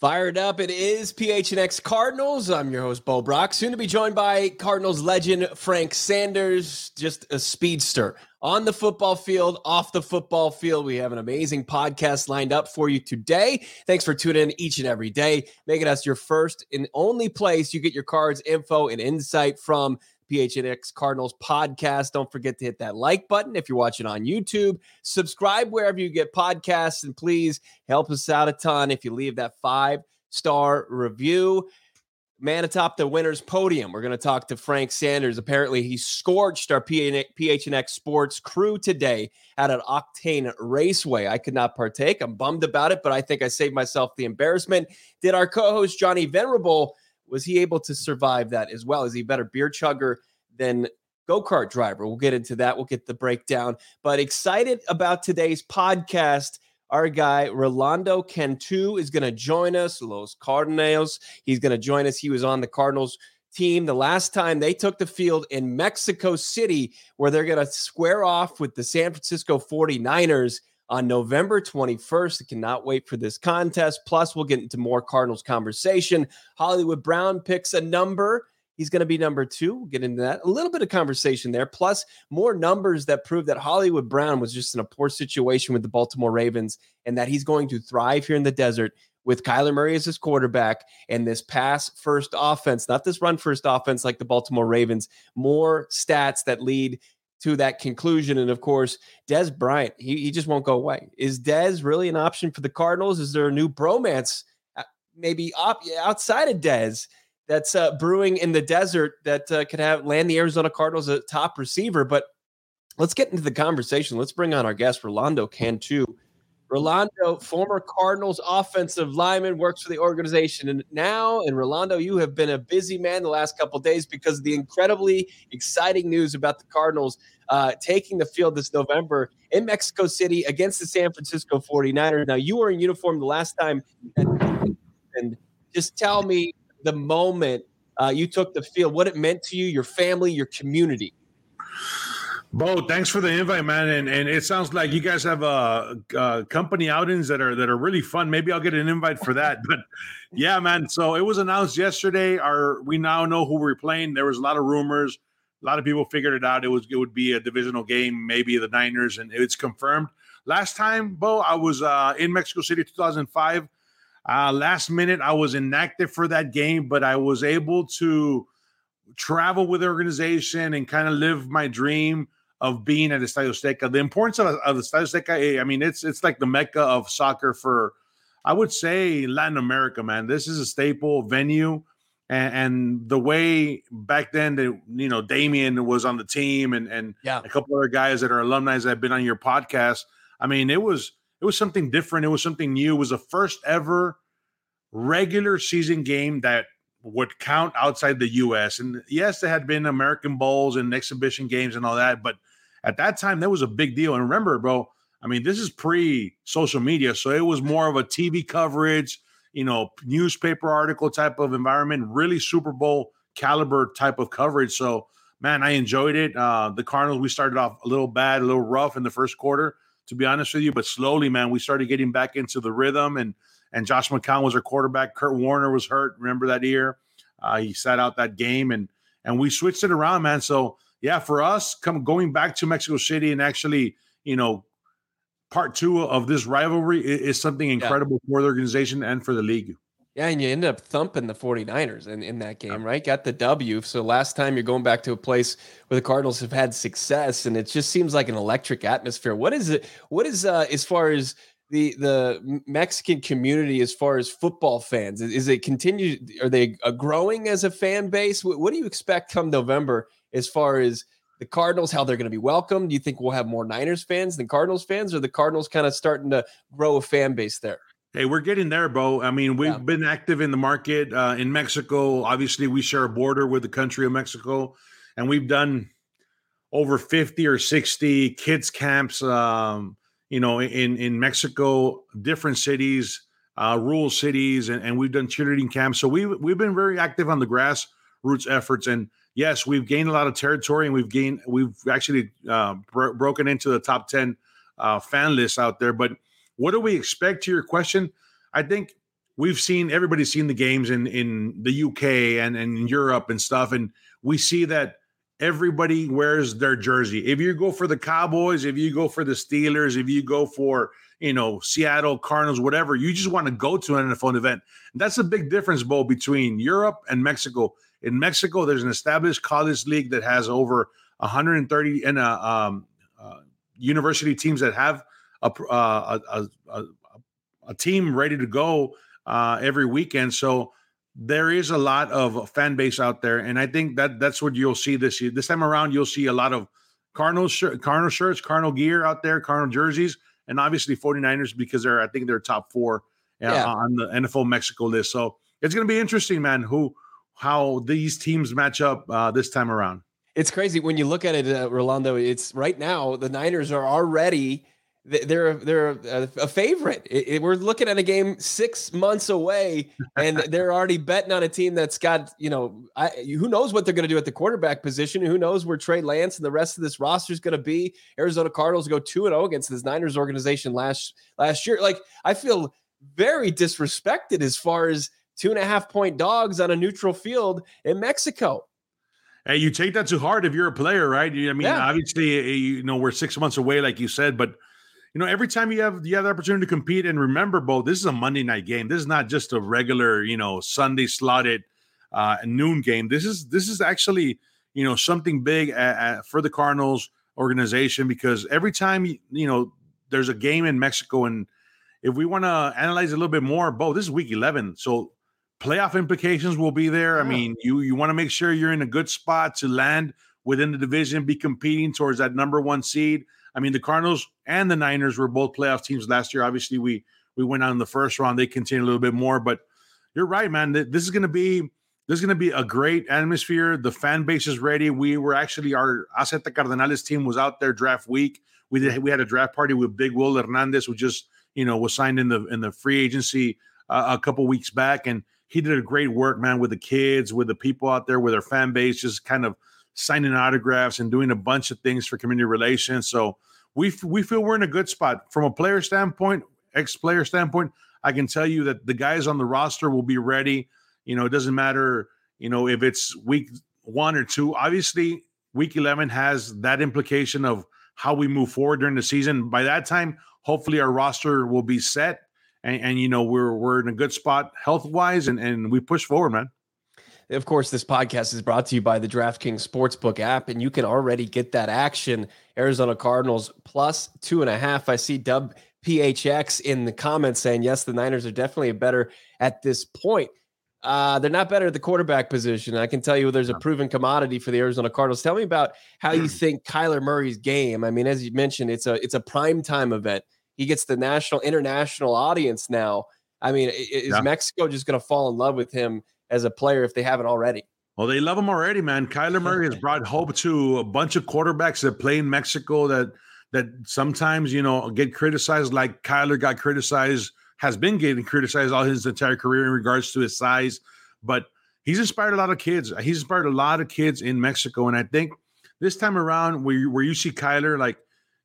Fired up, it is PHNX Cardinals. I'm your host, Bo Brock, soon to be joined by Cardinals legend Frank Sanders, just a speedster on the football field, off the football field. We have an amazing podcast lined up for you today. Thanks for tuning in each and every day, making us your first and only place you get your cards, info, and insight from PHNX Cardinals podcast. Don't forget to hit that like button if you're watching on YouTube. Subscribe wherever you get podcasts, and please help us out a ton if you leave that five star review. Man atop the winner's podium. We're going to talk to Frank Sanders. Apparently, he scorched our PHNX Sports crew today at an Octane Raceway. I could not partake. I'm bummed about it, but I think I saved myself the embarrassment. Did our co-host Johnny Venerable? Was he able to survive that as well? Is he a better beer chugger than go kart driver? We'll get into that. We'll get the breakdown. But excited about today's podcast. Our guy Rolando Cantu is going to join us. Los Cardinals. He's going to join us. He was on the Cardinals team the last time they took the field in Mexico City, where they're going to square off with the San Francisco 49ers on November 21st. I cannot wait for this contest. Plus, we'll get into more Cardinals conversation. Hollywood Brown picks a number. He's going to be number two. We'll get into that. A little bit of conversation there, plus more numbers that prove that Hollywood Brown was just in a poor situation with the Baltimore Ravens and that he's going to thrive here in the desert with Kyler Murray as his quarterback and this pass first offense, not this run first offense like the Baltimore Ravens. More stats that lead to that conclusion. And of course, Dez Bryant, he, he just won't go away. Is Dez really an option for the Cardinals? Is there a new bromance, uh, maybe op- outside of Dez, that's uh, brewing in the desert that uh, could have land the Arizona Cardinals a top receiver? But let's get into the conversation. Let's bring on our guest, Rolando Cantu. Rolando, former Cardinals offensive lineman, works for the organization and now. And Rolando, you have been a busy man the last couple days because of the incredibly exciting news about the Cardinals uh, taking the field this November in Mexico City against the San Francisco 49ers. Now, you were in uniform the last time. And just tell me the moment uh, you took the field, what it meant to you, your family, your community. Bo, thanks for the invite, man. And and it sounds like you guys have uh, company outings that are that are really fun. Maybe I'll get an invite for that. But yeah, man. So it was announced yesterday. Our we now know who we're playing. There was a lot of rumors. A lot of people figured it out. It was it would be a divisional game, maybe the Niners, and it's confirmed. Last time, Bo, I was uh, in Mexico City, 2005. Uh, last minute, I was inactive for that game, but I was able to travel with the organization and kind of live my dream of being at Estadio Azteca. The importance of, of Estadio Azteca, eh, I mean, it's it's like the mecca of soccer for, I would say, Latin America. Man, this is a staple venue, and, and the way back then, that you know, Damien was on the team, and and yeah. a couple other guys that are alumni that have been on your podcast. I mean, it was it was something different. It was something new. It was the first ever regular season game that would count outside the U.S. And yes, there had been American Bowls and exhibition games and all that, but at that time, that was a big deal. And remember, bro, I mean, this is pre social media. So it was more of a TV coverage, you know, newspaper article type of environment, really Super Bowl caliber type of coverage. So, man, I enjoyed it. Uh, the Cardinals, we started off a little bad, a little rough in the first quarter, to be honest with you. But slowly, man, we started getting back into the rhythm. And and Josh McCown was our quarterback. Kurt Warner was hurt. Remember that year? Uh, he sat out that game. And and we switched it around, man. So yeah, for us, come going back to Mexico City and actually, you know, part two of this rivalry is, is something incredible yeah. for the organization and for the league. Yeah, and you ended up thumping the 49ers in, in that game, right? Got the W. So last time you're going back to a place where the Cardinals have had success, and it just seems like an electric atmosphere. What is it? What is uh as far as the the Mexican community as far as football fans? Is it continue? Are they growing as a fan base? What, what do you expect come November as far as the Cardinals, how they're going to be welcomed? Do you think we'll have more Niners fans than Cardinals fans, or the Cardinals kind of starting to grow a fan base there? Hey, we're getting there, Bo. I mean, we've yeah. been active in the market uh, in Mexico. Obviously, we share a border with the country of Mexico, and we've done over 50 or 60 kids camps um, you know in in mexico different cities uh, rural cities and, and we've done cheerleading camps so we've we've been very active on the grassroots efforts and yes we've gained a lot of territory and we've gained we've actually uh, bro- broken into the top 10 uh, fan lists out there but what do we expect to your question? I think we've seen everybody's seen the games in in the UK and, and Europe and stuff, and we see that everybody wears their jersey. If you go for the Cowboys, if you go for the Steelers, if you go for you know Seattle Cardinals, whatever, you just want to go to an NFL event. And that's a big difference, Bo, between Europe and Mexico. In Mexico, there's an established college league that has over 130 and uh, um, uh, university teams that have a uh, a, a, a, team ready to go uh, every weekend. So there is a lot of fan base out there, and I think that that's what you'll see this year. This time around, you'll see a lot of Cardinal shirt, Cardinal shirts, Cardinal gear out there, Cardinal jerseys, and obviously 49ers because they're I think they're top four uh, yeah. on the NFL Mexico list. So it's going to be interesting, man. Who how these teams match up uh, this time around. It's crazy when you look at it, uh, Rolando. It's right now the Niners are already they're they're a, a favorite. It, it, we're looking at a game six months away, and they're already betting on a team that's got you know I, who knows what they're going to do at the quarterback position. Who knows where Trey Lance and the rest of this roster is going to be? Arizona Cardinals go two and zero oh against this Niners organization last last year. Like I feel very disrespected as far as two and a half point dogs on a neutral field in Mexico. Hey, you take that too hard if you're a player, right? I mean, yeah. obviously, eh, you know, we're six months away, like you said, but you know, every time you have you have the opportunity to compete, and remember, Bo, this is a Monday night game. This is not just a regular, you know, Sunday slotted uh, noon game. This is this is actually you know something big at, at, for the Cardinals organization because every time you know there's a game in Mexico, and if we want to analyze a little bit more, Bo, this is week eleven, so playoff implications will be there. Yeah. I mean, you you want to make sure you're in a good spot to land within the division, be competing towards that number one seed. I mean, the Cardinals and the Niners were both playoff teams last year. Obviously, we we went on in the first round. They continue a little bit more, but you're right, man. This is going to be this is going to be a great atmosphere. The fan base is ready. We were actually our Aceta Cardenales team was out there draft week. We did we had a draft party with Big Will Hernandez, who just you know was signed in the in the free agency uh, a couple weeks back, and he did a great work, man, with the kids, with the people out there, with their fan base, just kind of signing autographs and doing a bunch of things for community relations. So we we feel we're in a good spot from a player standpoint, ex player standpoint. I can tell you that the guys on the roster will be ready. You know, it doesn't matter. You know, if it's week one or two. Obviously, week eleven has that implication of how we move forward during the season. By that time, hopefully, our roster will be set, and, and you know we're we're in a good spot health wise, and and we push forward, man. Of course, this podcast is brought to you by the DraftKings Sportsbook app, and you can already get that action. Arizona Cardinals plus two and a half. I see Dub PHX in the comments saying, yes, the Niners are definitely better at this point. Uh, they're not better at the quarterback position. I can tell you there's a proven commodity for the Arizona Cardinals. Tell me about how you think Kyler Murray's game. I mean, as you mentioned, it's a it's a prime time event. He gets the national international audience now. I mean, is yeah. Mexico just going to fall in love with him as a player if they haven't already. Well, they love him already, man. Kyler Murray has brought hope to a bunch of quarterbacks that play in Mexico that that sometimes you know get criticized, like Kyler got criticized, has been getting criticized all his entire career in regards to his size, but he's inspired a lot of kids. He's inspired a lot of kids in Mexico, and I think this time around, where you, where you see Kyler, like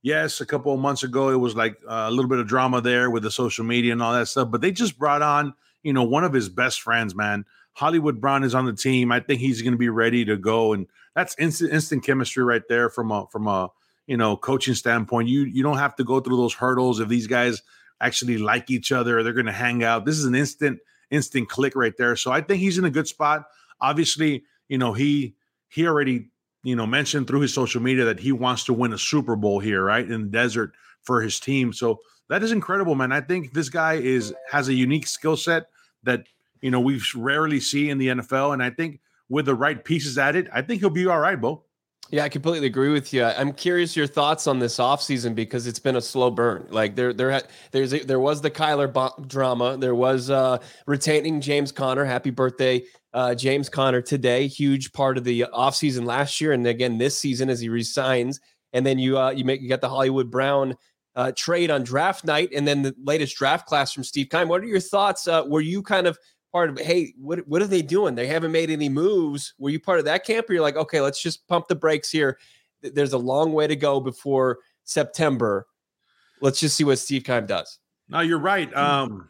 yes, a couple of months ago it was like uh, a little bit of drama there with the social media and all that stuff, but they just brought on you know one of his best friends, man Hollywood Brown is on the team. I think he's going to be ready to go, and that's instant instant chemistry right there from a from a you know coaching standpoint. You you don't have to go through those hurdles if these guys actually like each other. They're going to hang out. This is an instant instant click right there. So I think he's in a good spot. Obviously, you know he he already you know mentioned through his social media that he wants to win a Super Bowl here, right in the desert for his team. So that is incredible, man. I think this guy is has a unique skill set that you know we rarely see in the NFL, and I think with the right pieces at it, I think he'll be all right, Bo. Yeah, I completely agree with you. I'm curious your thoughts on this offseason because it's been a slow burn. Like there, there, there's a, there was the Kyler drama. There was uh, retaining James Conner. Happy birthday, uh, James Conner today. Huge part of the offseason last year, and again this season as he resigns. And then you uh, you make you got the Hollywood Brown uh, trade on draft night, and then the latest draft class from Steve Keim. What are your thoughts? Uh, were you kind of part of hey what what are they doing they haven't made any moves were you part of that camp or you're like okay let's just pump the brakes here there's a long way to go before september let's just see what steve keim does no you're right hmm. um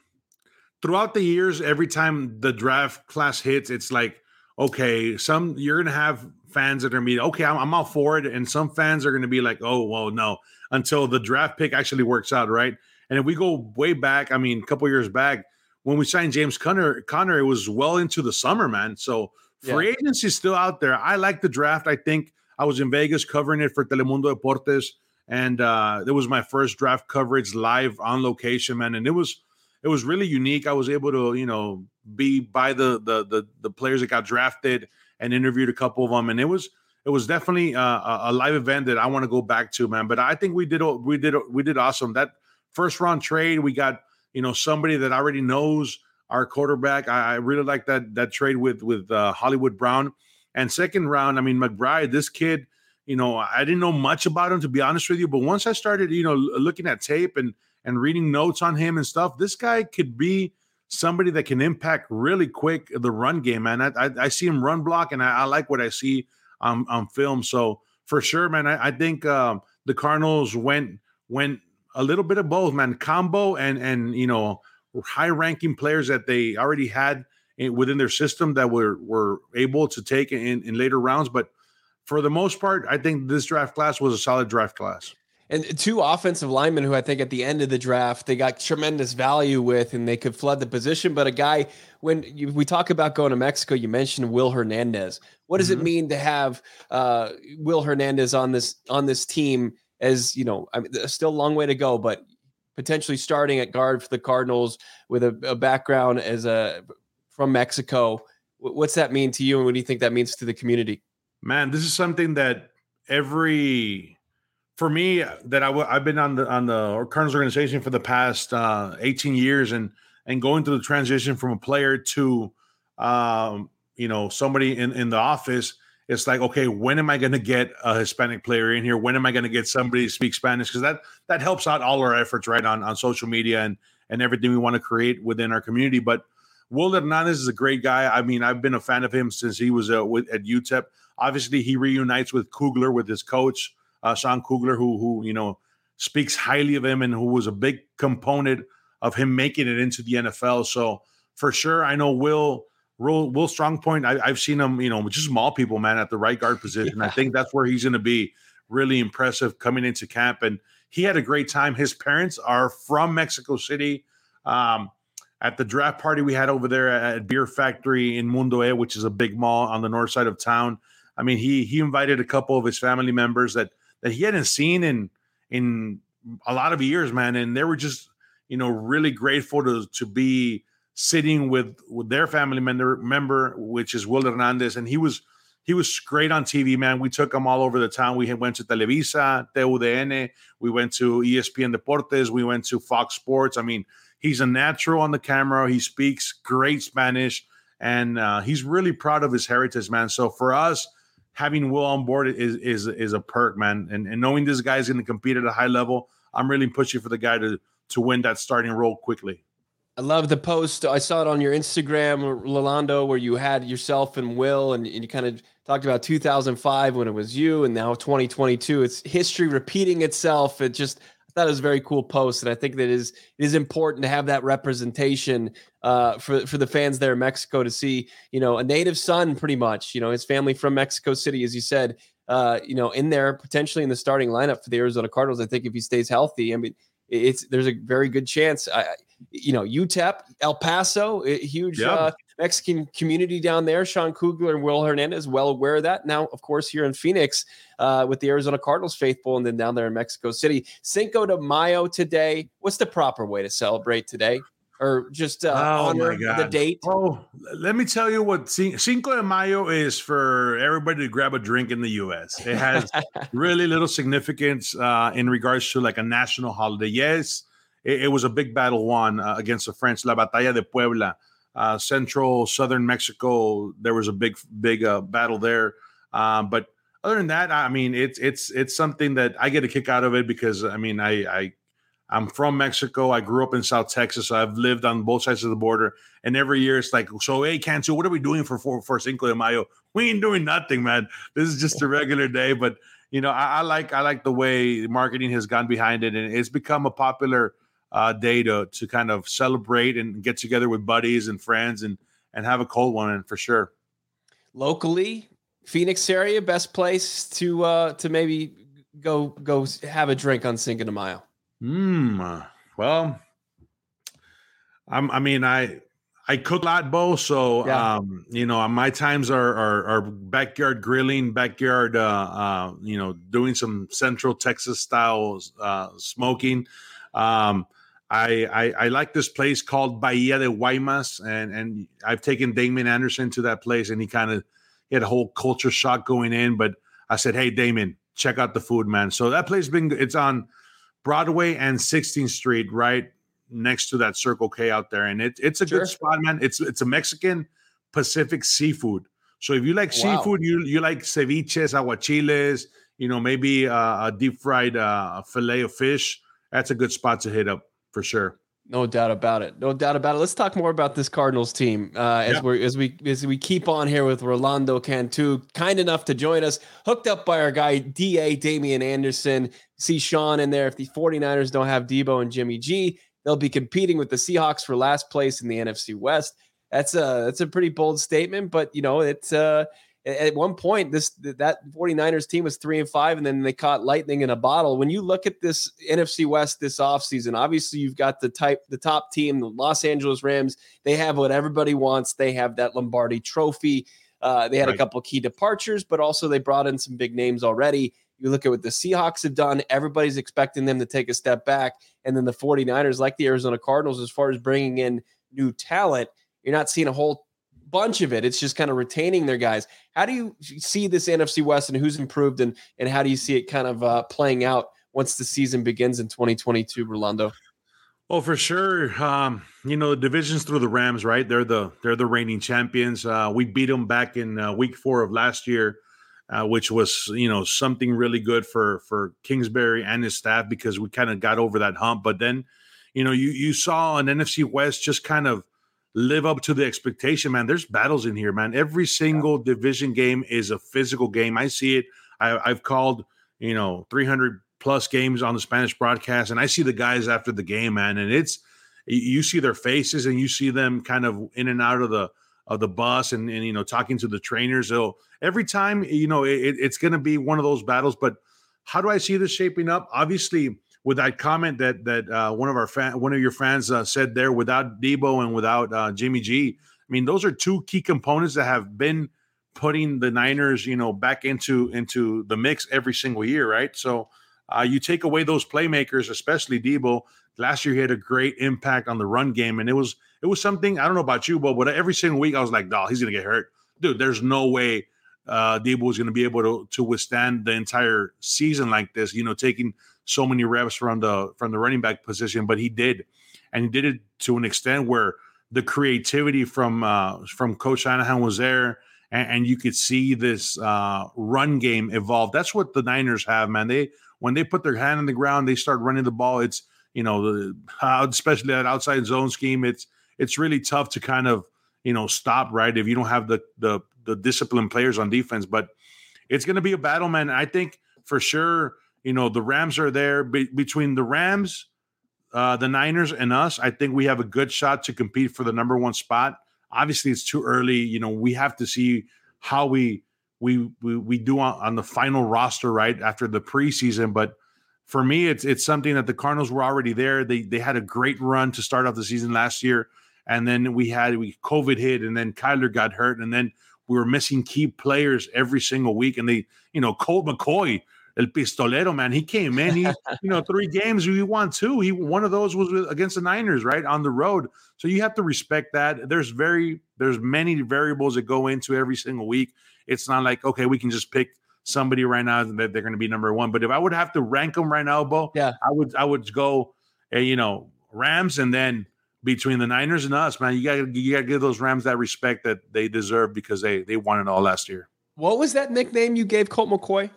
throughout the years every time the draft class hits it's like okay some you're gonna have fans that are mean okay I'm, I'm all for it and some fans are gonna be like oh well no until the draft pick actually works out right and if we go way back i mean a couple years back when we signed James Conner, Conner, it was well into the summer, man. So free yeah. agency is still out there. I like the draft. I think I was in Vegas covering it for Telemundo Deportes, and uh, it was my first draft coverage live on location, man. And it was it was really unique. I was able to, you know, be by the the the, the players that got drafted and interviewed a couple of them, and it was it was definitely uh, a live event that I want to go back to, man. But I think we did we did we did awesome. That first round trade, we got you know somebody that already knows our quarterback. I, I really like that that trade with with uh, Hollywood Brown. And second round, I mean McBride, this kid, you know, I didn't know much about him to be honest with you, but once I started, you know, looking at tape and and reading notes on him and stuff, this guy could be somebody that can impact really quick the run game, man. I, I, I see him run block, and I, I, like what I see on, on film. So for sure, man, I, I think um, the Cardinals went went a little bit of both, man. Combo and and you know high ranking players that they already had in, within their system that were were able to take in in later rounds. But for the most part, I think this draft class was a solid draft class. And two offensive linemen who I think at the end of the draft they got tremendous value with, and they could flood the position. But a guy, when you, we talk about going to Mexico, you mentioned Will Hernandez. What does mm-hmm. it mean to have uh, Will Hernandez on this on this team? as you know, I mean, still a long way to go, but potentially starting at guard for the Cardinals with a, a background as a from Mexico. What's that mean to you, and what do you think that means to the community? Man, this is something that every for me that i w- I've been on the on the Cardinals organization for the past uh, 18 years, and and going through the transition from a player to um, you know somebody in in the office it's like okay when am i going to get a hispanic player in here? When am i going to get somebody to speak spanish? Because that that helps out all our efforts right on on social media and and everything we want to create within our community. But will hernandez is a great guy. I mean i've been a fan of him since he was uh, with, at utep obviously he reunites with kugler with his coach uh, sean kugler who who you know speaks highly of him and who was a big component of him making it into the nfl so for sure i know will Will, Will Strongpoint, I, have seen him, you know, just small people, man, at the right guard position. Yeah. I think that's where he's going to be really impressive coming into camp. And he had a great time. His parents are from Mexico City. Um, at the draft party we had over there at Beer Factory in Mundo E, which is a big mall on the north side of town. I mean, he he invited a couple of his family members that that he hadn't seen in in a lot of years, man, and they were just you know really grateful to to be sitting with with their family member member, which is Will Hernandez, and he was he was great on TV, man. We took him all over the town. We went to Televisa, TUDN, we went to ESPN Deportes, we went to Fox Sports. I mean, he's a natural on the camera. He speaks great Spanish, and uh, he's really proud of his heritage, man. So for us, having Will on board is is is a perk, man. And, and knowing this guy is going to compete at a high level, I'm really pushing for the guy to to win that starting role quickly. I love the post. I saw it on your Instagram, Rolando, where you had yourself and Will, and, and you kind of talked about 2005 when it was you, and now 2022. It's history repeating itself. It just it was a very cool post, and I think that it is it is important to have that representation uh, for for the fans there in Mexico to see, you know, a native son, pretty much, you know, his family from Mexico City, as you said, uh, you know, in there potentially in the starting lineup for the Arizona Cardinals. I think if he stays healthy, I mean, it's there's a very good chance. I, you know, UTEP, El Paso, huge yeah. uh, Mexican community down there. Sean Kugler and Will Hernandez, well aware of that. Now, of course, here in Phoenix uh, with the Arizona Cardinals faithful, and then down there in Mexico City. Cinco de Mayo today. What's the proper way to celebrate today? Or just uh, oh honor the date? Oh, let me tell you what Cinco de Mayo is for everybody to grab a drink in the U.S. It has really little significance uh, in regards to like a national holiday. Yes, it, it was a big battle won uh, against the French, La Batalla de Puebla uh, central southern Mexico. There was a big big uh, battle there, um, but other than that, I mean, it's it's it's something that I get a kick out of it because I mean, I I I'm from Mexico. I grew up in South Texas. So I've lived on both sides of the border, and every year it's like, so hey, Cantu, what are we doing for for, for Cinco de Mayo? We ain't doing nothing, man. This is just a regular day, but you know, I, I like I like the way marketing has gone behind it, and it's become a popular uh, day to to kind of celebrate and get together with buddies and friends and and have a cold one and for sure. Locally, Phoenix area, best place to uh, to maybe go go have a drink on Cinco de Mayo. Hmm. Well, I'm, I mean, I I cook a lot, Bo. So yeah. um, you know, my times are, are, are backyard grilling, backyard, uh, uh, you know, doing some Central Texas style uh, smoking. Um, I, I, I like this place called Bahia de Guaymas, and and I've taken Damon Anderson to that place, and he kind of had a whole culture shock going in. But I said, hey, Damon, check out the food, man. So that place been it's on Broadway and 16th Street, right next to that Circle K out there, and it, it's a sure. good spot, man. It's it's a Mexican Pacific seafood. So if you like wow. seafood, you you like ceviches, aguachiles, you know, maybe uh, a deep fried uh, fillet of fish. That's a good spot to hit up for sure. No doubt about it. No doubt about it. Let's talk more about this Cardinals team uh, as we as we as we keep on here with Rolando Cantu, kind enough to join us, hooked up by our guy DA Damien Anderson. See Sean in there. If the 49ers don't have Deebo and Jimmy G, they'll be competing with the Seahawks for last place in the NFC West. That's a that's a pretty bold statement, but you know it's uh at one point this that 49ers team was 3 and 5 and then they caught lightning in a bottle. When you look at this NFC West this offseason obviously you've got the type the top team the Los Angeles Rams. They have what everybody wants. They have that Lombardi trophy. Uh, they had right. a couple key departures but also they brought in some big names already. You look at what the Seahawks have done. Everybody's expecting them to take a step back. And then the 49ers like the Arizona Cardinals as far as bringing in new talent you're not seeing a whole bunch of it. It's just kind of retaining their guys. How do you see this NFC West and who's improved and and how do you see it kind of uh, playing out once the season begins in 2022, Rolando? Oh, for sure. Um, you know, the divisions through the Rams, right? They're the they're the reigning champions. Uh, we beat them back in uh, week four of last year, uh, which was you know something really good for for Kingsbury and his staff because we kind of got over that hump. But then, you know, you you saw an NFC West just kind of live up to the expectation, man. There's battles in here, man. Every single yeah. division game is a physical game. I see it. I, I've called, you know, 300 plus games on the Spanish broadcast, and I see the guys after the game, man. And it's you see their faces, and you see them kind of in and out of the of the bus, and and you know talking to the trainers. So every time, you know, it, it's going to be one of those battles. But how do I see this shaping up? Obviously, with that comment that that uh, one of our fan, one of your fans uh, said there, without Deebo and without uh, Jimmy G. I mean, those are two key components that have been putting the Niners, you know, back into into the mix every single year, right? So uh, you take away those playmakers, especially Deebo. Last year he had a great impact on the run game, and it was it was something I don't know about you, but but every single week I was like, "Dog, he's gonna get hurt, dude." There's no way uh, Deebo is going to be able to to withstand the entire season like this. You know, taking so many reps from the from the running back position, but he did, and he did it to an extent where the creativity from uh, from Coach Shanahan was there, and, and you could see this uh, run game evolve. That's what the Niners have, man. They when they put their hand on the ground, they start running the ball. It's you know, the, especially that outside zone scheme. It's it's really tough to kind of you know stop right if you don't have the the the disciplined players on defense. But it's going to be a battle, man. I think for sure you know, the Rams are there Be- between the Rams, uh, the Niners, and us. I think we have a good shot to compete for the number one spot. Obviously, it's too early. You know, we have to see how we we we, we do on, on the final roster right after the preseason. But for me, it's it's something that the Cardinals were already there. They they had a great run to start off the season last year, and then we had we COVID hit, and then Kyler got hurt, and then we were missing key players every single week. And they, you know, Colt McCoy El Pistolero, man, he came in. He, you know, three games we won two. He one of those was against the Niners, right on the road. So you have to respect that. There's very there's many variables that go into every single week. It's not like okay, we can just pick somebody right now that they're going to be number one. But if I would have to rank them right now, Bo, yeah, I would I would go, uh, you know, Rams, and then between the Niners and us, man, you got you got to give those Rams that respect that they deserve because they they won it all last year. What was that nickname you gave Colt McCoy?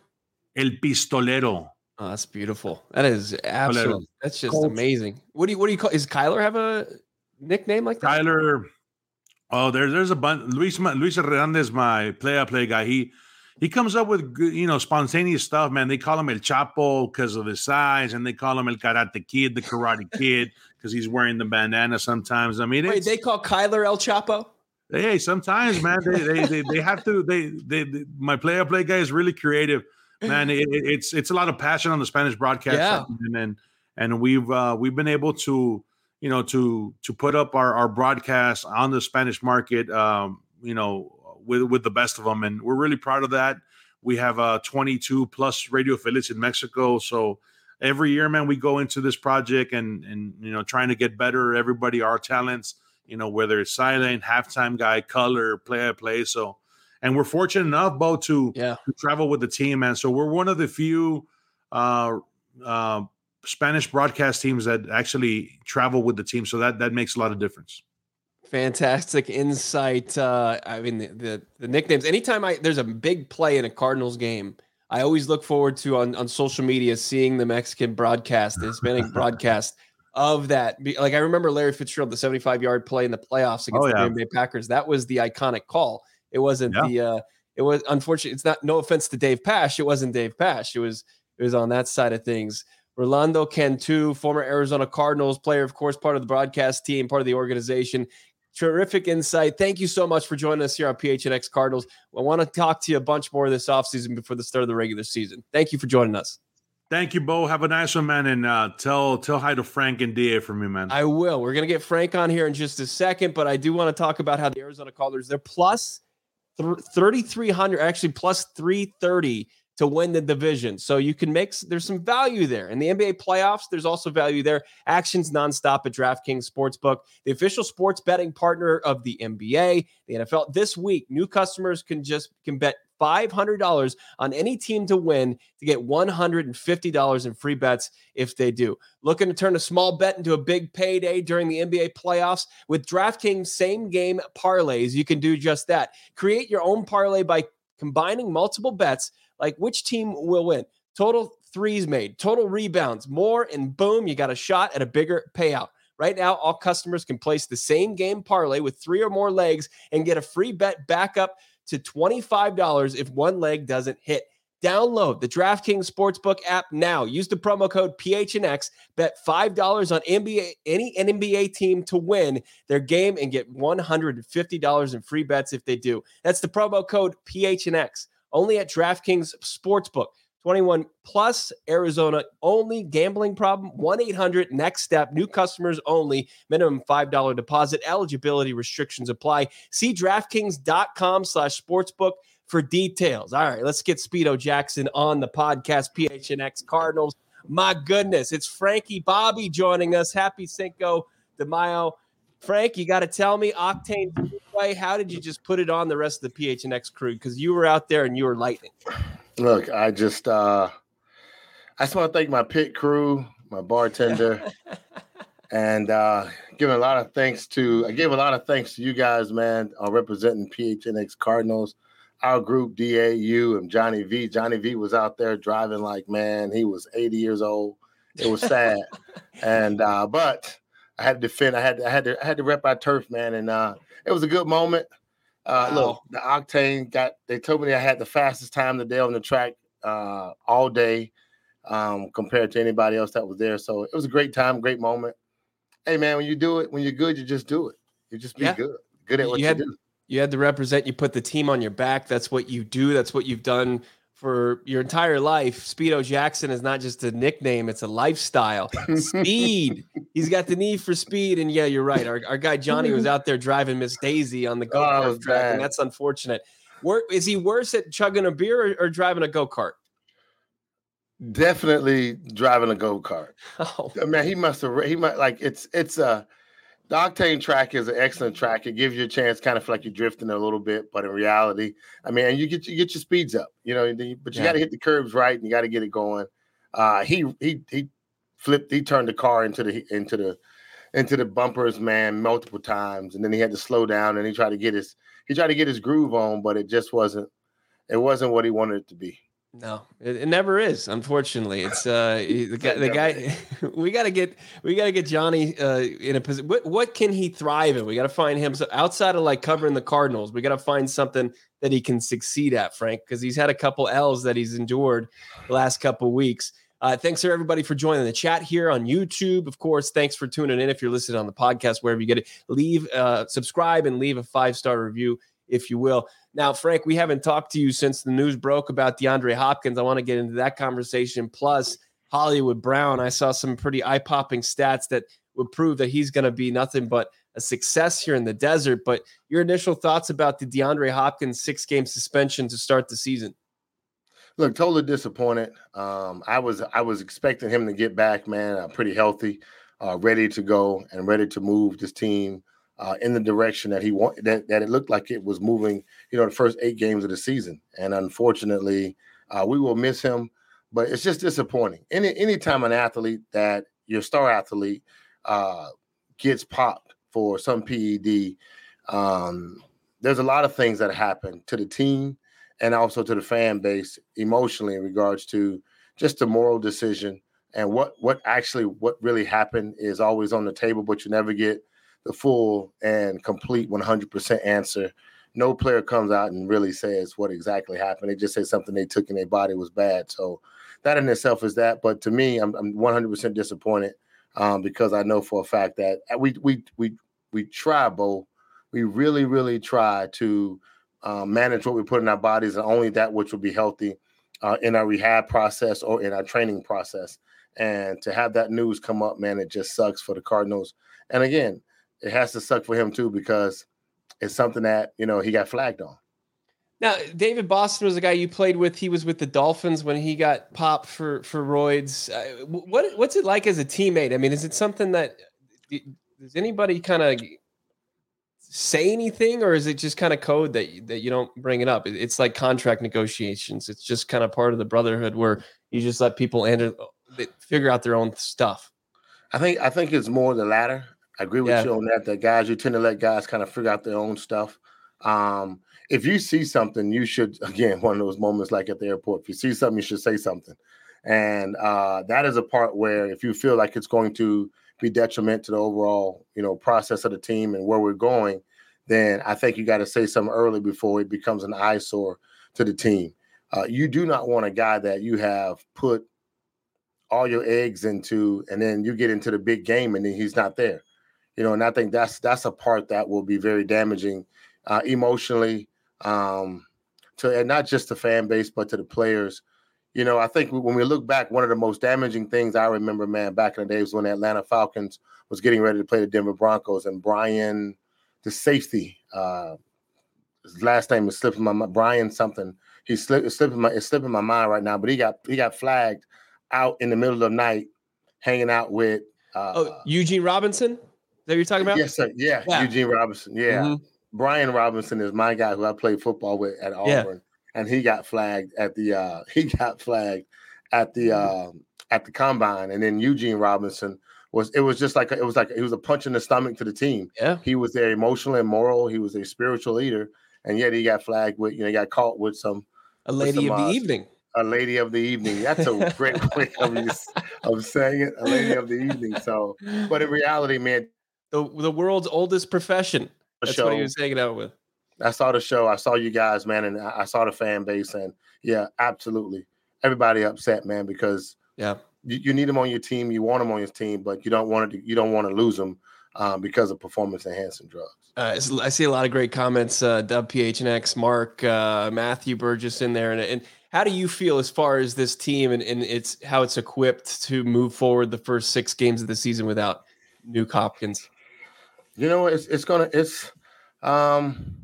El Pistolero. Oh, that's beautiful. That is absolutely. That's just Colt. amazing. What do you What do you call? Is Kyler have a nickname like that? Kyler. Oh, there's there's a bunch. Luis Luis Hernandez, my play-by-play guy. He he comes up with you know, spontaneous stuff, man. They call him El Chapo because of his size, and they call him El Karate Kid, the Karate Kid, because he's wearing the bandana sometimes. I mean, wait, they call Kyler El Chapo. Hey, sometimes, man, they they, they, they have to. They, they, they my play-by-play guy is really creative man, it, it's it's a lot of passion on the Spanish broadcast, yeah. and and, and we've uh, we've been able to you know to to put up our our broadcast on the Spanish market, um, you know, with with the best of them, and we're really proud of that. We have uh 22 plus radio affiliates in Mexico, so every year, man, we go into this project and and you know trying to get better. Everybody, our talents, you know, whether it's silent, halftime guy, color, play by play, so and we're fortunate enough, Bo, to, yeah. to travel with the team, man. So we're one of the few uh, uh, Spanish broadcast teams that actually travel with the team. So that that makes a lot of difference. Fantastic insight. Uh, I mean, the, the, the nicknames. Anytime I there's a big play in a Cardinals game, I always look forward to on on social media seeing the Mexican broadcast, the Hispanic broadcast of that. Like I remember Larry Fitzgerald, the 75 yard play in the playoffs against oh, yeah. the Green Bay Packers. That was the iconic call. It wasn't yeah. the uh it was unfortunately It's not no offense to Dave Pasch. It wasn't Dave Pasch. It was it was on that side of things. Rolando Cantu, former Arizona Cardinals player, of course, part of the broadcast team, part of the organization. Terrific insight. Thank you so much for joining us here on PHNX Cardinals. I want to talk to you a bunch more this offseason before the start of the regular season. Thank you for joining us. Thank you, Bo. Have a nice one, man, and uh, tell tell hi to Frank and Da for me, man. I will. We're gonna get Frank on here in just a second, but I do want to talk about how the Arizona Cardinals they're plus 3,300, actually plus 330 to win the division. So you can make, there's some value there. In the NBA playoffs, there's also value there. Actions nonstop at DraftKings Sportsbook, the official sports betting partner of the NBA, the NFL. This week, new customers can just, can bet $500 on any team to win to get $150 in free bets if they do. Looking to turn a small bet into a big payday during the NBA playoffs? With DraftKings same game parlays, you can do just that. Create your own parlay by combining multiple bets like which team will win. Total threes made, total rebounds, more, and boom, you got a shot at a bigger payout. Right now, all customers can place the same game parlay with three or more legs and get a free bet back up to $25 if one leg doesn't hit. Download the DraftKings Sportsbook app now. Use the promo code PHNX. Bet $5 on NBA, any NBA team to win their game and get $150 in free bets if they do. That's the promo code PHNX. Only at DraftKings Sportsbook. 21 plus Arizona only gambling problem 1-800 next step new customers only minimum $5 deposit eligibility restrictions apply. See draftkings.com slash sportsbook for details. All right let's get speedo jackson on the podcast. Phnx cardinals. My goodness it's frankie bobby joining us. Happy cinco de mayo. Frank you got to tell me octane how did you just put it on the rest of the phnx crew? Because you were out there and you were lightning Look, I just uh I just want to thank my pit crew, my bartender, and uh giving a lot of thanks to I give a lot of thanks to you guys, man, uh, representing PHNX Cardinals, our group DAU and Johnny V. Johnny V was out there driving like man, he was 80 years old. It was sad. and uh but I had to defend, I had to, I had to I had to rep our turf, man, and uh it was a good moment. Uh, wow. Look, the Octane got. They told me I had the fastest time today on the track uh, all day. um, compared to anybody else that was there. So it was a great time, great moment. Hey man, when you do it, when you're good, you just do it. You just be yeah. good, good at what you, you had, do. You had to represent. You put the team on your back. That's what you do. That's what you've done for your entire life. Speedo Jackson is not just a nickname; it's a lifestyle. Speed. He's got the need for speed, and yeah, you're right. Our, our guy Johnny was out there driving Miss Daisy on the go kart oh, track, and that's unfortunate. Where, is he worse at chugging a beer or, or driving a go kart? Definitely driving a go kart. Oh man, he must have. He might like it's it's a the octane track is an excellent track. It gives you a chance, kind of like you're drifting a little bit, but in reality, I mean, and you get you get your speeds up, you know. But you yeah. got to hit the curves right, and you got to get it going. Uh, he he he flipped. He turned the car into the into the into the bumpers, man, multiple times, and then he had to slow down and he tried to get his he tried to get his groove on, but it just wasn't it wasn't what he wanted it to be. No, it, it, never is. Unfortunately, it's uh the guy. The guy. we got to get we got to get Johnny uh in a position. What what can he thrive in? We got to find him so outside of like covering the Cardinals. We got to find something that he can succeed at, Frank, because he's had a couple L's that he's endured the last couple weeks. Uh, thanks to everybody for joining the chat here on YouTube. Of course, thanks for tuning in. If you're listening on the podcast, wherever you get it, leave, uh, subscribe, and leave a five star review if you will. Now, Frank, we haven't talked to you since the news broke about DeAndre Hopkins. I want to get into that conversation. Plus, Hollywood Brown. I saw some pretty eye popping stats that would prove that he's going to be nothing but a success here in the desert. But your initial thoughts about the DeAndre Hopkins six game suspension to start the season? Look, totally disappointed. Um, I was I was expecting him to get back, man, uh, pretty healthy, uh, ready to go, and ready to move this team uh, in the direction that he wanted that, that it looked like it was moving, you know, the first eight games of the season. And unfortunately, uh, we will miss him. But it's just disappointing. Any anytime an athlete that your star athlete uh, gets popped for some PED, um, there's a lot of things that happen to the team and also to the fan base emotionally in regards to just the moral decision and what what actually what really happened is always on the table, but you never get the full and complete 100% answer. No player comes out and really says what exactly happened. They just say something they took in their body was bad. So that in itself is that. But to me, I'm, I'm 100% disappointed um, because I know for a fact that uh, we we we we try, Bo. We really really try to um, manage what we put in our bodies and only that which will be healthy uh, in our rehab process or in our training process. And to have that news come up, man, it just sucks for the Cardinals. And again, it has to suck for him too because it's something that you know he got flagged on. Now, David Boston was a guy you played with. He was with the Dolphins when he got popped for for roids. Uh, what what's it like as a teammate? I mean, is it something that does anybody kind of say anything, or is it just kind of code that you, that you don't bring it up? It's like contract negotiations. It's just kind of part of the brotherhood where you just let people enter, figure out their own stuff. I think I think it's more the latter. I agree with yeah. you on that. That guys, you tend to let guys kind of figure out their own stuff. Um, if you see something, you should again one of those moments like at the airport. If you see something, you should say something. And uh, that is a part where if you feel like it's going to be detriment to the overall, you know, process of the team and where we're going, then I think you got to say something early before it becomes an eyesore to the team. Uh, you do not want a guy that you have put all your eggs into, and then you get into the big game and then he's not there you know, and I think that's that's a part that will be very damaging uh, emotionally um, to and not just the fan base but to the players. You know, I think when we look back, one of the most damaging things I remember, man, back in the days when the Atlanta Falcons was getting ready to play the Denver Broncos, and Brian, the safety, uh, his last name is slipping my mind. Brian something. He's slip, slipping my it's slipping my mind right now, but he got he got flagged out in the middle of the night, hanging out with. Uh, oh, Eugene Robinson that you're talking about? Yes, sir. Yeah, yeah. Eugene Robinson. Yeah. Mm-hmm. Brian Robinson is my guy who I played football with at Auburn, yeah. and he got flagged at the uh, he got flagged at the uh, at the combine, and then Eugene Robinson was it was just like a, it was like it was a punch in the stomach to the team. Yeah, he was their emotional and moral. He was a spiritual leader, and yet he got flagged with you know he got caught with some a lady some, of the uh, evening. A lady of the evening. That's a great way of, of saying it. A lady of the evening. So, but in reality, man, the the world's oldest profession. That's show. what he was hanging out with. I saw the show. I saw you guys, man, and I saw the fan base, and yeah, absolutely, everybody upset, man, because Yeah, you, you, need him on your team. You want him on your team, but you don't want to. You don't want to lose him um, because of performance enhancing drugs. Uh, I see a lot of great comments. Uh, Dub PHNX, Mark, uh, Matthew Burgess in there, and, and how do you feel as far as this team and, and it's how it's equipped to move forward the first six games of the season without Nuk Hopkins? You know, it's it's gonna it's um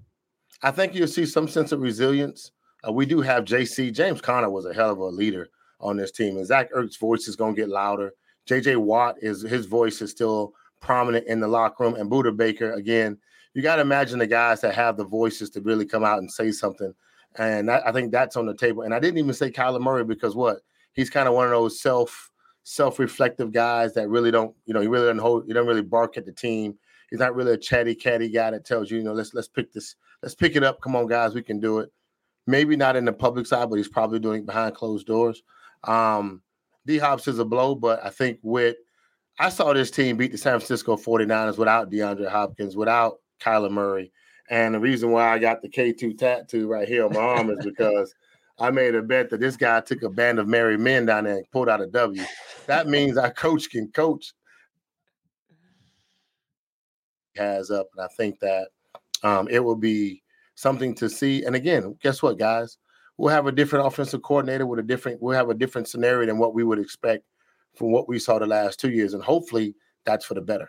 I think you'll see some sense of resilience. Uh, we do have JC. James Conner was a hell of a leader on this team, and Zach Ertz's voice is to get louder. JJ Watt is his voice is still prominent in the locker room, and Budda Baker again. You got to imagine the guys that have the voices to really come out and say something, and I, I think that's on the table. And I didn't even say Kyler Murray because what he's kind of one of those self self reflective guys that really don't, you know, he really doesn't hold, he doesn't really bark at the team. He's not really a chatty catty guy that tells you, you know, let's let's pick this let's pick it up. Come on, guys, we can do it. Maybe not in the public side, but he's probably doing it behind closed doors. Um, D Hops is a blow, but I think with I saw this team beat the San Francisco 49ers without DeAndre Hopkins, without Kyler Murray. And the reason why I got the K2 tattoo right here on my arm is because I made a bet that this guy took a band of merry men down there and pulled out a W. That means our coach can coach. Has up, and I think that um, it will be something to see. And again, guess what, guys? We'll have a different offensive coordinator with a different. We'll have a different scenario than what we would expect from what we saw the last two years, and hopefully that's for the better.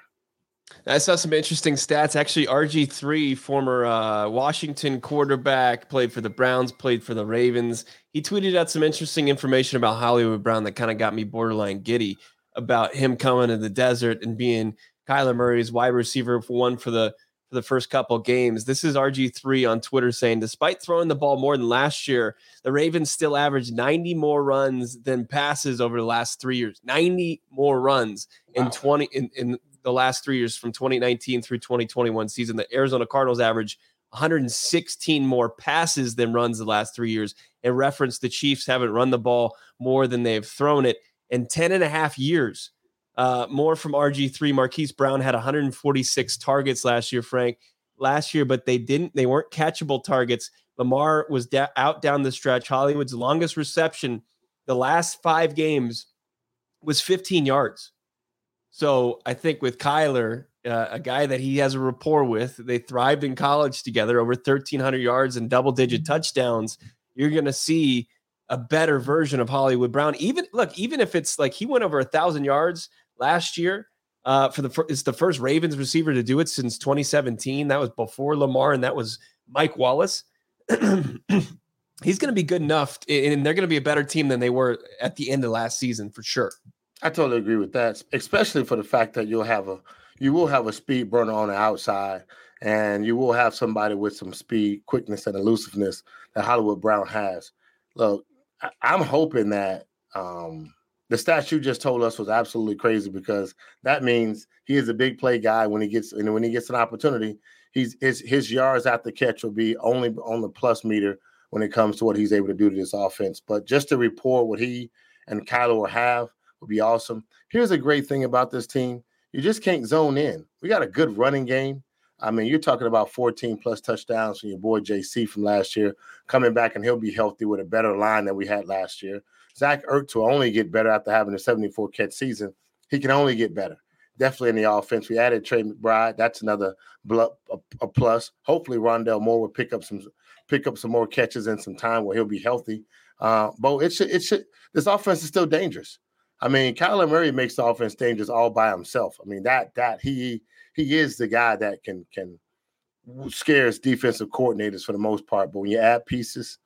I saw some interesting stats. Actually, RG3, former uh, Washington quarterback, played for the Browns, played for the Ravens. He tweeted out some interesting information about Hollywood Brown that kind of got me borderline giddy about him coming to the desert and being Kyler Murray's wide receiver for one for the for the first couple games. This is RG3 on Twitter saying, despite throwing the ball more than last year, the Ravens still averaged 90 more runs than passes over the last three years. 90 more runs wow. in 20 in, in the last three years from 2019 through 2021 season. The Arizona Cardinals average 116 more passes than runs the last three years. And reference the Chiefs haven't run the ball more than they've thrown it in 10 and a half years. Uh, more from RG3. Marquise Brown had 146 targets last year, Frank, last year, but they didn't, they weren't catchable targets. Lamar was da- out down the stretch. Hollywood's longest reception the last five games was 15 yards. So I think with Kyler, uh, a guy that he has a rapport with, they thrived in college together, over 1,300 yards and double digit mm-hmm. touchdowns. You're going to see a better version of Hollywood Brown. Even look, even if it's like he went over a thousand yards last year uh, for the it's the first Ravens receiver to do it since 2017. That was before Lamar, and that was Mike Wallace. He's going to be good enough, and they're going to be a better team than they were at the end of last season for sure. I totally agree with that, especially for the fact that you'll have a you will have a speed burner on the outside, and you will have somebody with some speed, quickness, and elusiveness that Hollywood Brown has. Look, I, am hoping that um, the stat you just told us was absolutely crazy because that means he is a big play guy when he gets and when he gets an opportunity, he's his his yards after the catch will be only on the plus meter when it comes to what he's able to do to this offense. But just to report what he and Kyler will have would be awesome. Here's a great thing about this team. You just can't zone in. We got a good running game. I mean, you're talking about 14 plus touchdowns from your boy JC from last year coming back, and he'll be healthy with a better line than we had last year. Zach Ertz will only get better after having a 74 catch season. He can only get better. Definitely in the offense. We added Trey McBride. That's another a, a plus. Hopefully, Rondale Moore will pick up some pick up some more catches and some time where he'll be healthy. Uh, but it should it should this offense is still dangerous. I mean, Kyler Murray makes the offense dangerous all by himself. I mean, that that he he is the guy that can can scares defensive coordinators for the most part. But when you add pieces,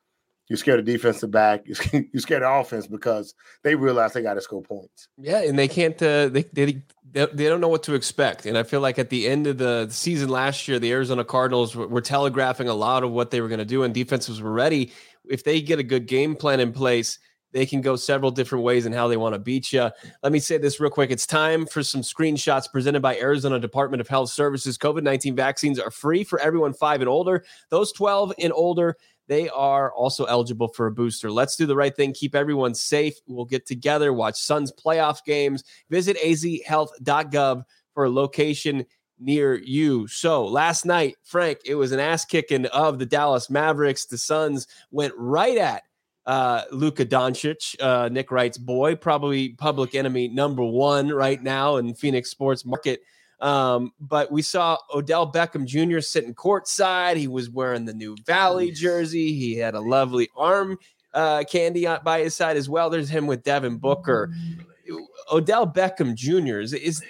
you scare the defensive back, You scared of offense because they realize they got to score points. Yeah, and they can't. Uh, they, they they don't know what to expect. And I feel like at the end of the season last year, the Arizona Cardinals were, were telegraphing a lot of what they were going to do, and defenses were ready. If they get a good game plan in place, they can go several different ways in how they want to beat you. Let me say this real quick. It's time for some screenshots presented by Arizona Department of Health Services. COVID 19 vaccines are free for everyone five and older. Those 12 and older, they are also eligible for a booster. Let's do the right thing. Keep everyone safe. We'll get together, watch Suns playoff games. Visit azhealth.gov for a location near you. So last night, Frank, it was an ass kicking of the Dallas Mavericks. The Suns went right at uh, Luka Doncic, uh, Nick Wright's boy, probably public enemy number one right now in Phoenix sports market. Um, but we saw Odell Beckham Jr. sitting courtside. He was wearing the new Valley jersey. He had a lovely arm uh, candy by his side as well. There's him with Devin Booker. Odell Beckham Jr. is, is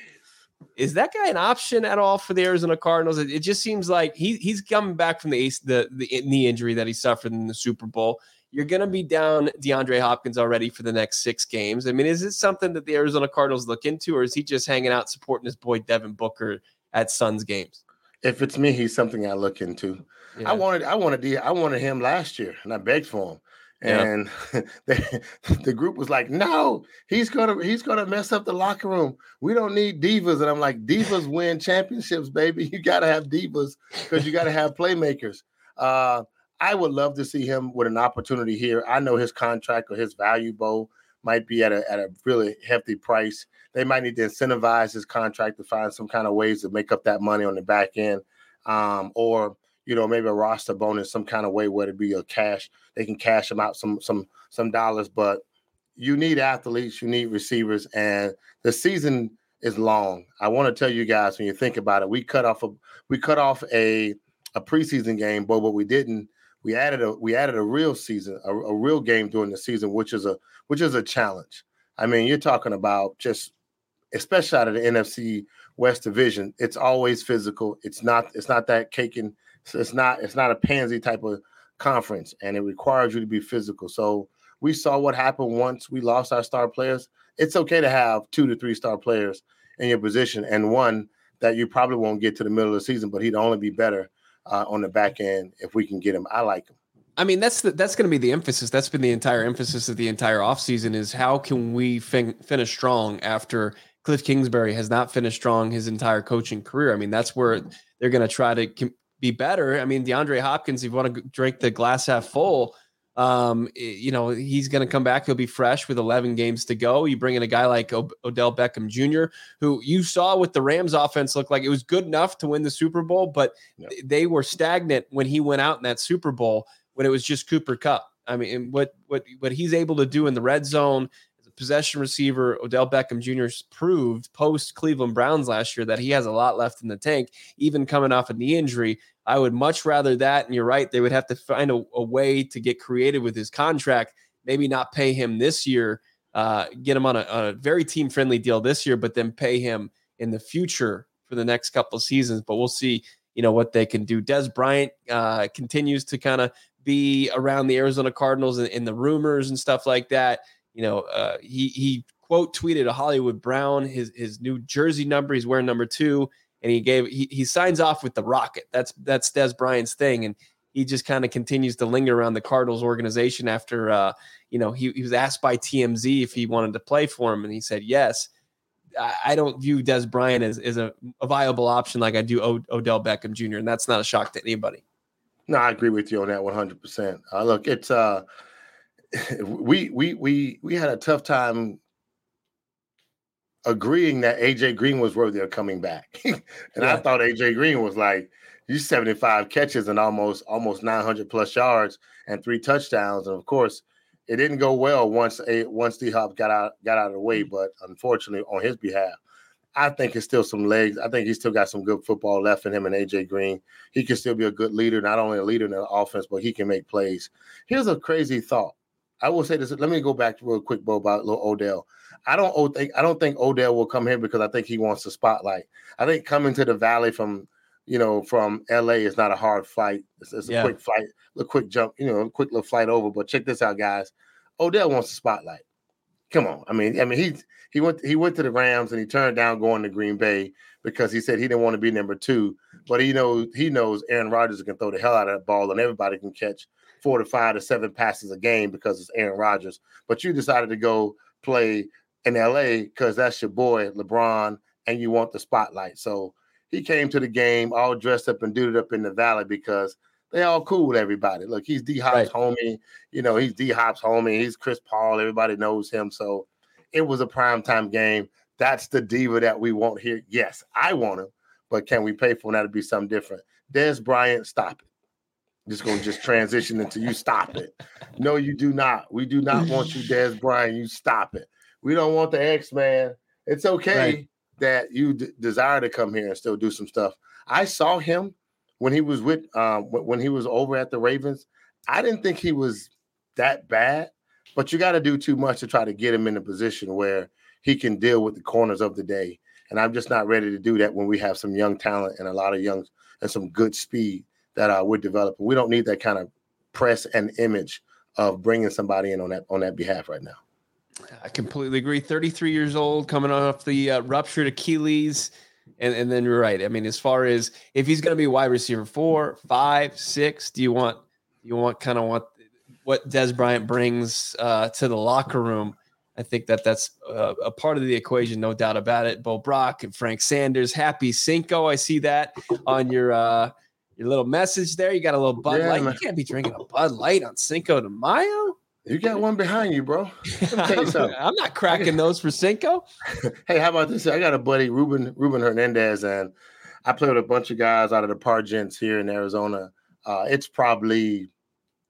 is that guy an option at all for the Arizona Cardinals? It, it just seems like he he's coming back from the the the knee injury that he suffered in the Super Bowl. You're going to be down DeAndre Hopkins already for the next six games. I mean, is it something that the Arizona Cardinals look into, or is he just hanging out supporting his boy Devin Booker at Suns games? If it's me, he's something I look into. Yeah. I wanted, I wanted, I wanted him last year, and I begged for him. And yeah. the, the group was like, "No, he's gonna he's gonna mess up the locker room. We don't need divas." And I'm like, "Divas win championships, baby. You got to have divas because you got to have playmakers." Uh, I would love to see him with an opportunity here. I know his contract or his value bowl might be at a at a really hefty price. They might need to incentivize his contract to find some kind of ways to make up that money on the back end, um, or you know maybe a roster bonus, some kind of way where it be a cash they can cash him out some some some dollars. But you need athletes, you need receivers, and the season is long. I want to tell you guys when you think about it, we cut off a we cut off a a preseason game, but what we didn't we added a we added a real season, a, a, real game during the season, which is a which is a challenge. I mean, you're talking about just especially out of the NFC West division, it's always physical. It's not it's not that cake and it's not it's not a pansy type of conference, and it requires you to be physical. So we saw what happened once we lost our star players. It's okay to have two to three star players in your position, and one that you probably won't get to the middle of the season, but he'd only be better uh, on the back end if we can get him. I like him. I mean, that's the, that's going to be the emphasis. That's been the entire emphasis of the entire offseason is how can we fin- finish strong after Cliff Kingsbury has not finished strong his entire coaching career. I mean, that's where they're going to try to com- be better. I mean, DeAndre Hopkins, if you want to drink the glass half full, um, you know, he's going to come back. He'll be fresh with 11 games to go. You bring in a guy like o- Odell Beckham Jr., who you saw with the Rams offense look like it was good enough to win the Super Bowl, but yep. they were stagnant when he went out in that Super Bowl when it was just Cooper Kupp. I mean, what what what he's able to do in the red zone as a possession receiver, Odell Beckham Jr. proved post Cleveland Browns last year that he has a lot left in the tank, even coming off a knee injury. I would much rather that. And you're right, they would have to find a, a way to get creative with his contract. Maybe not pay him this year, uh, get him on a, a very team friendly deal this year, but then pay him in the future for the next couple seasons. But we'll see, you know, what they can do. Dez Bryant uh, continues to kind of be around the Arizona Cardinals and, and, the rumors and stuff like that. You know, uh, he he quote tweeted a Hollywood Brown his his new jersey number. He's wearing number two and he gave he, he signs off with the Rocket. That's that's Dez Bryant's thing, and he just kind of continues to linger around the Cardinals organization after uh, you know he, he was asked by TMZ if he wanted to play for him, and he said yes. I, I don't view Dez Bryant as, as a, a viable option like I do o- Odell Beckham Jr., and that's not a shock to anybody. No, I agree with you on that 100. Uh, percent Look, it's uh, we we we we had a tough time agreeing that AJ Green was worthy of coming back. and yeah. I thought AJ Green was like, he's 75 catches and almost almost 900 plus yards and three touchdowns. And of course, it didn't go well once a once D Hop got out got out of the way. Mm. But unfortunately, on his behalf, I think it's still some legs. I think he's still got some good football left in him and AJ Green. He can still be a good leader, not only a leader in the offense, but he can make plays. Here's a crazy thought. I will say this. Let me go back real quick, Bo, about little Odell. I don't think I don't think Odell will come here because I think he wants the spotlight. I think coming to the Valley from you know from LA is not a hard flight. It's, it's a yeah. quick flight, a quick jump, you know, a quick little flight over. But check this out, guys. Odell wants the spotlight. Come on, I mean, I mean he he went he went to the Rams and he turned down going to Green Bay because he said he didn't want to be number two. But he knows he knows Aaron Rodgers can throw the hell out of that ball and everybody can catch four to five to seven passes a game because it's Aaron Rodgers. But you decided to go play in LA because that's your boy LeBron, and you want the spotlight. So he came to the game all dressed up and it up in the valley because they all cool with everybody. Look, he's D Hop's right. homie. You know, he's D Hop's homie. He's Chris Paul. Everybody knows him. So it was a prime time game. That's the diva that we want here. Yes, I want him, but can we pay for him? That'd be something different. Dez Bryant, stop it. just gonna just transition into you stop it. No, you do not. We do not want you, Dez Bryant. You stop it. We don't want the X Man. It's okay right. that you d- desire to come here and still do some stuff. I saw him when he was with um, when he was over at the Ravens. I didn't think he was that bad, but you got to do too much to try to get him in a position where he can deal with the corners of the day. And I'm just not ready to do that when we have some young talent and a lot of young and some good speed that uh, we're developing. We don't need that kind of press and image of bringing somebody in on that on that behalf right now. I completely agree. 33 years old, coming off the uh, ruptured Achilles. And, and then you're right. I mean, as far as if he's going to be wide receiver four, five, six, do you want you want kind of what what Dez Bryant brings uh, to the locker room? I think that that's uh, a part of the equation, no doubt about it. Bo Brock and Frank Sanders, happy Cinco. I see that on your uh, your little message there. You got a little Bud yeah, Light. Man. You can't be drinking a Bud Light on Cinco de Mayo. You got one behind you, bro. You I'm not cracking those for Cinco. hey, how about this? I got a buddy, Ruben Ruben Hernandez, and I play with a bunch of guys out of the Pargents here in Arizona. Uh, it's probably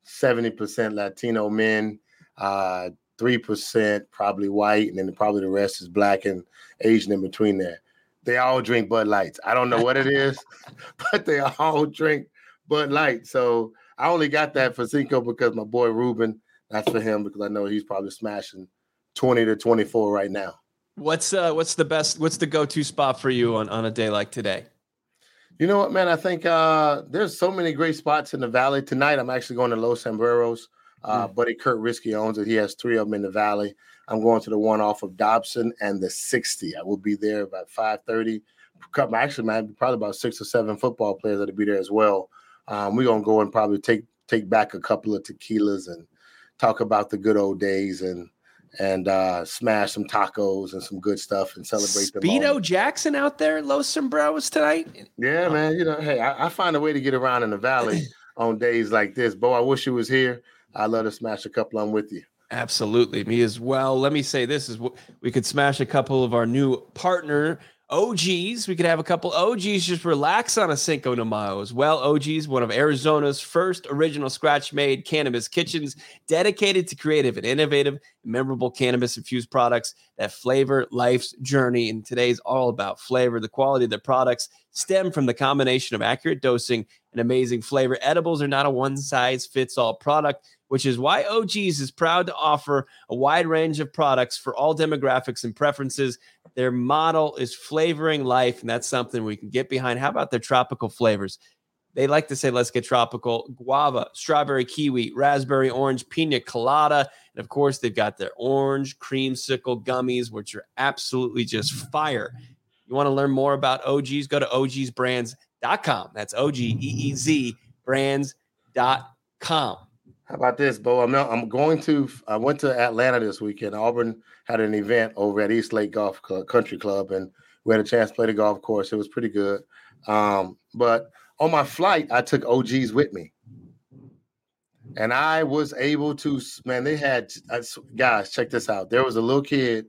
70% Latino men, uh, 3% probably white, and then probably the rest is black and Asian in between there. They all drink Bud Lights. I don't know what it is, but they all drink Bud Light. So I only got that for Cinco because my boy Ruben that's for him because I know he's probably smashing 20 to 24 right now. What's uh what's the best what's the go-to spot for you on, on a day like today? You know what, man? I think uh there's so many great spots in the valley. Tonight I'm actually going to Los Sombreros. Uh, mm. buddy Kurt Risky owns it. He has three of them in the valley. I'm going to the one off of Dobson and the 60. I will be there about 5:30. Actually, man, probably about six or seven football players that'll be there as well. Um, we're gonna go and probably take take back a couple of tequilas and talk about the good old days and and uh, smash some tacos and some good stuff and celebrate the Speedo Jackson out there Los Sombreros tonight. Yeah, man. You know, hey, I, I, find a way to get around in the valley on days like this. Bo, I wish you was here. I'd love to smash a couple on with you. Absolutely, me as well. Let me say this is what we could smash a couple of our new partner OGs. We could have a couple OGs just relax on a Cinco de Mayo as well. OGs, one of Arizona's first original scratch made cannabis kitchens dedicated to creative and innovative, memorable cannabis infused products that flavor life's journey. And today's all about flavor. The quality of the products stem from the combination of accurate dosing and amazing flavor. Edibles are not a one size fits all product which is why OGs is proud to offer a wide range of products for all demographics and preferences. Their model is flavoring life, and that's something we can get behind. How about their tropical flavors? They like to say, let's get tropical guava, strawberry, kiwi, raspberry, orange, pina colada. And of course, they've got their orange creamsicle gummies, which are absolutely just fire. You want to learn more about OGs? Go to ogsbrands.com. That's O G E E Z brands.com. How about this, Bo? I'm I'm going to. I went to Atlanta this weekend. Auburn had an event over at East Lake Golf Club, Country Club, and we had a chance to play the golf course. It was pretty good. Um, but on my flight, I took OGs with me, and I was able to. Man, they had guys. Check this out. There was a little kid,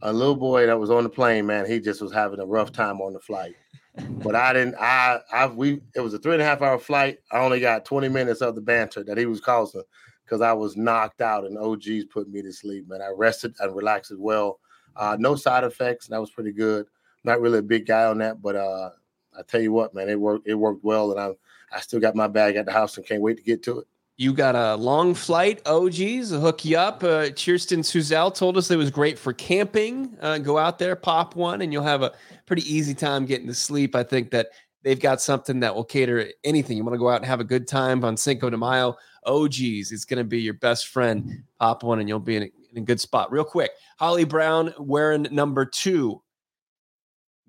a little boy that was on the plane. Man, he just was having a rough time on the flight but I didn't. I I we it was a three and a half hour flight. I only got 20 minutes of the banter that he was causing because I was knocked out and OGs put me to sleep. Man, I rested and relaxed as well. Uh, no side effects. And that was pretty good. Not really a big guy on that, but uh, I tell you what, man, it worked. It worked well, and I I still got my bag at the house and can't wait to get to it. You got a long flight, OGs, I'll hook you up. Uh, Kirsten Suzel told us it was great for camping. Uh, go out there, pop one, and you'll have a pretty easy time getting to sleep. I think that they've got something that will cater anything. You want to go out and have a good time on Cinco de Mayo. OGs, it's going to be your best friend. Pop one, and you'll be in a, in a good spot. Real quick, Holly Brown wearing number two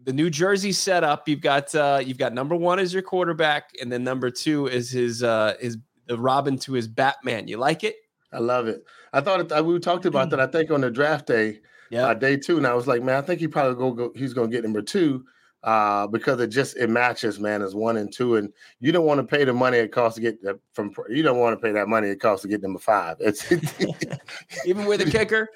the New Jersey setup. You've got uh, you've got number one as your quarterback, and then number two is his uh, his the Robin to his Batman. You like it? I love it. I thought it, we talked about that. I think on the draft day, yeah, uh, day two, and I was like, man, I think he probably go, go he's going to get number two uh, because it just it matches, man, as one and two, and you don't want to pay the money it costs to get the, from. You don't want to pay that money it costs to get number five. It's even with a kicker.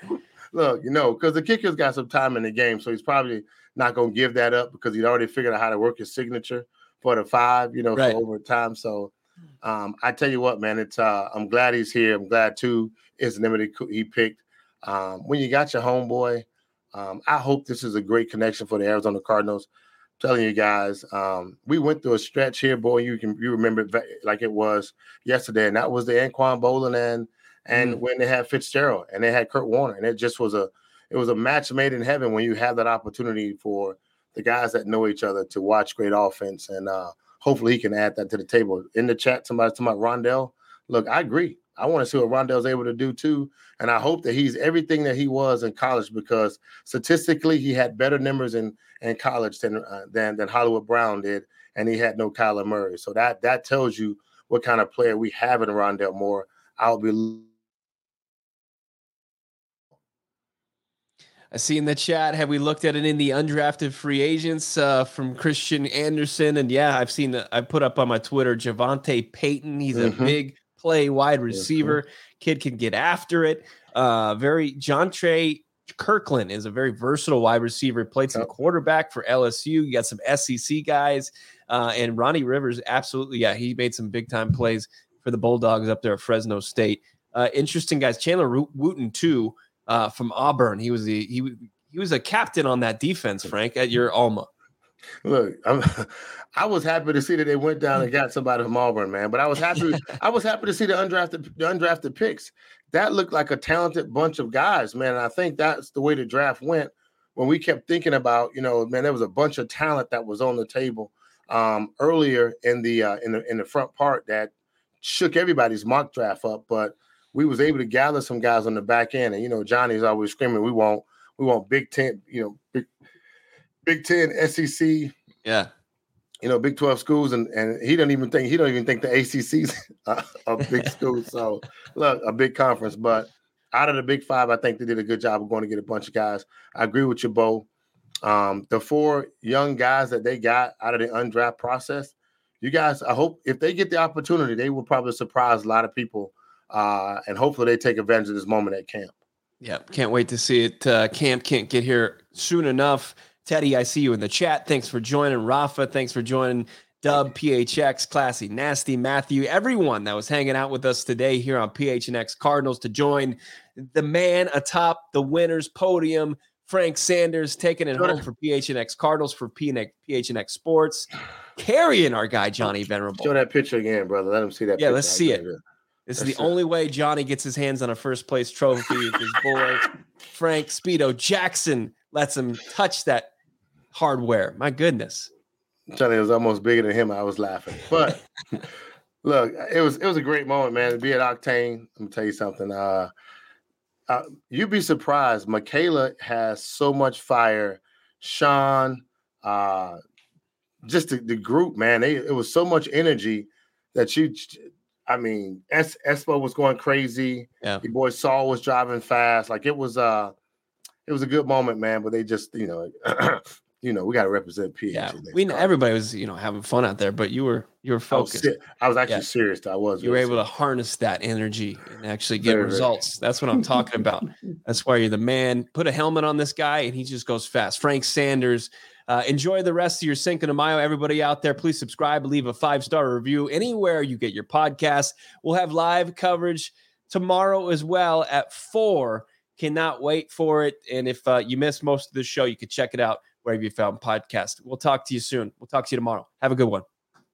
Look, you know, because the kicker's got some time in the game, so he's probably not going to give that up because he'd already figured out how to work his signature for the five, you know, right. over time. So um, I tell you what, man, it's uh, I'm glad he's here. I'm glad too is the name he picked. Um, when you got your homeboy, um, I hope this is a great connection for the Arizona Cardinals. I'm telling you guys, um, we went through a stretch here, boy. You can you remember it like it was yesterday, and that was the Anquan Boldin and and mm. when they had Fitzgerald and they had Kurt Warner, and it just was a it was a match made in heaven when you have that opportunity for the guys that know each other to watch great offense, and uh, hopefully he can add that to the table. In the chat, somebody's talking about Rondale. Look, I agree. I want to see what Rondale's able to do too, and I hope that he's everything that he was in college because statistically he had better numbers in in college than uh, than than Hollywood Brown did, and he had no Kyler Murray. So that that tells you what kind of player we have in Rondale Moore. I'll be I see in the chat, have we looked at it in the undrafted free agents uh, from Christian Anderson? And yeah, I've seen, the, I put up on my Twitter, Javante Payton. He's mm-hmm. a big play wide receiver. Mm-hmm. Kid can get after it. Uh, very, John Trey Kirkland is a very versatile wide receiver. Played some yep. quarterback for LSU. You got some SEC guys. Uh, and Ronnie Rivers, absolutely, yeah, he made some big time plays for the Bulldogs up there at Fresno State. Uh, interesting guys. Chandler Wooten, too uh, from Auburn. He was the he he was a captain on that defense, Frank, at your Alma. Look, I'm, I was happy to see that they went down and got somebody from Auburn, man. But I was happy. I was happy to see the undrafted the undrafted picks. That looked like a talented bunch of guys, man. And I think that's the way the draft went. When we kept thinking about, you know, man, there was a bunch of talent that was on the table um, earlier in the uh, in the in the front part that shook everybody's mock draft up. But we was able to gather some guys on the back end. And you know, Johnny's always screaming, we want we want Big Ten, you know, Big Big Ten, SEC, yeah, you know, Big Twelve schools, and and he don't even think he don't even think the ACC's a, a big school. So look, a big conference, but out of the Big Five, I think they did a good job of going to get a bunch of guys. I agree with you, Bo. Um, the four young guys that they got out of the undraft process, you guys, I hope if they get the opportunity, they will probably surprise a lot of people uh, and hopefully they take advantage of this moment at camp. Yeah, can't wait to see it. Uh, camp can't get here soon enough. Teddy, I see you in the chat. Thanks for joining. Rafa, thanks for joining. Dub, PHX, Classy, Nasty, Matthew, everyone that was hanging out with us today here on PHNX Cardinals to join the man atop the winners podium, Frank Sanders, taking it home for PHNX Cardinals for PHNX Sports, carrying our guy Johnny Venerable. Show that picture again, brother. Let him see that. Yeah, picture. let's see it. This is the only way Johnny gets his hands on a first place trophy. his boy Frank Speedo Jackson lets him touch that hardware. My goodness. Johnny was almost bigger than him. I was laughing. But look, it was it was a great moment, man. To be at Octane. Let me tell you something. Uh, uh, you'd be surprised. Michaela has so much fire. Sean, uh, just the, the group, man. They, it was so much energy that you I mean, es- Espo was going crazy. Yeah. Your boy Saul was driving fast. Like it was uh it was a good moment, man. But they just, you know, you know, we got to represent PH. Yeah, we know everybody was, you know, having fun out there, but you were you were focused. I was, I was actually yeah. serious. I was. You were able serious. to harness that energy and actually get very, results. That's what I'm talking about. That's why you're the man. Put a helmet on this guy, and he just goes fast. Frank Sanders uh, enjoy the rest of your Cinco de Mayo. Everybody out there, please subscribe, leave a five star review anywhere you get your podcast. We'll have live coverage tomorrow as well at four. Cannot wait for it. And if uh, you missed most of the show, you can check it out wherever you found podcast. We'll talk to you soon. We'll talk to you tomorrow. Have a good one.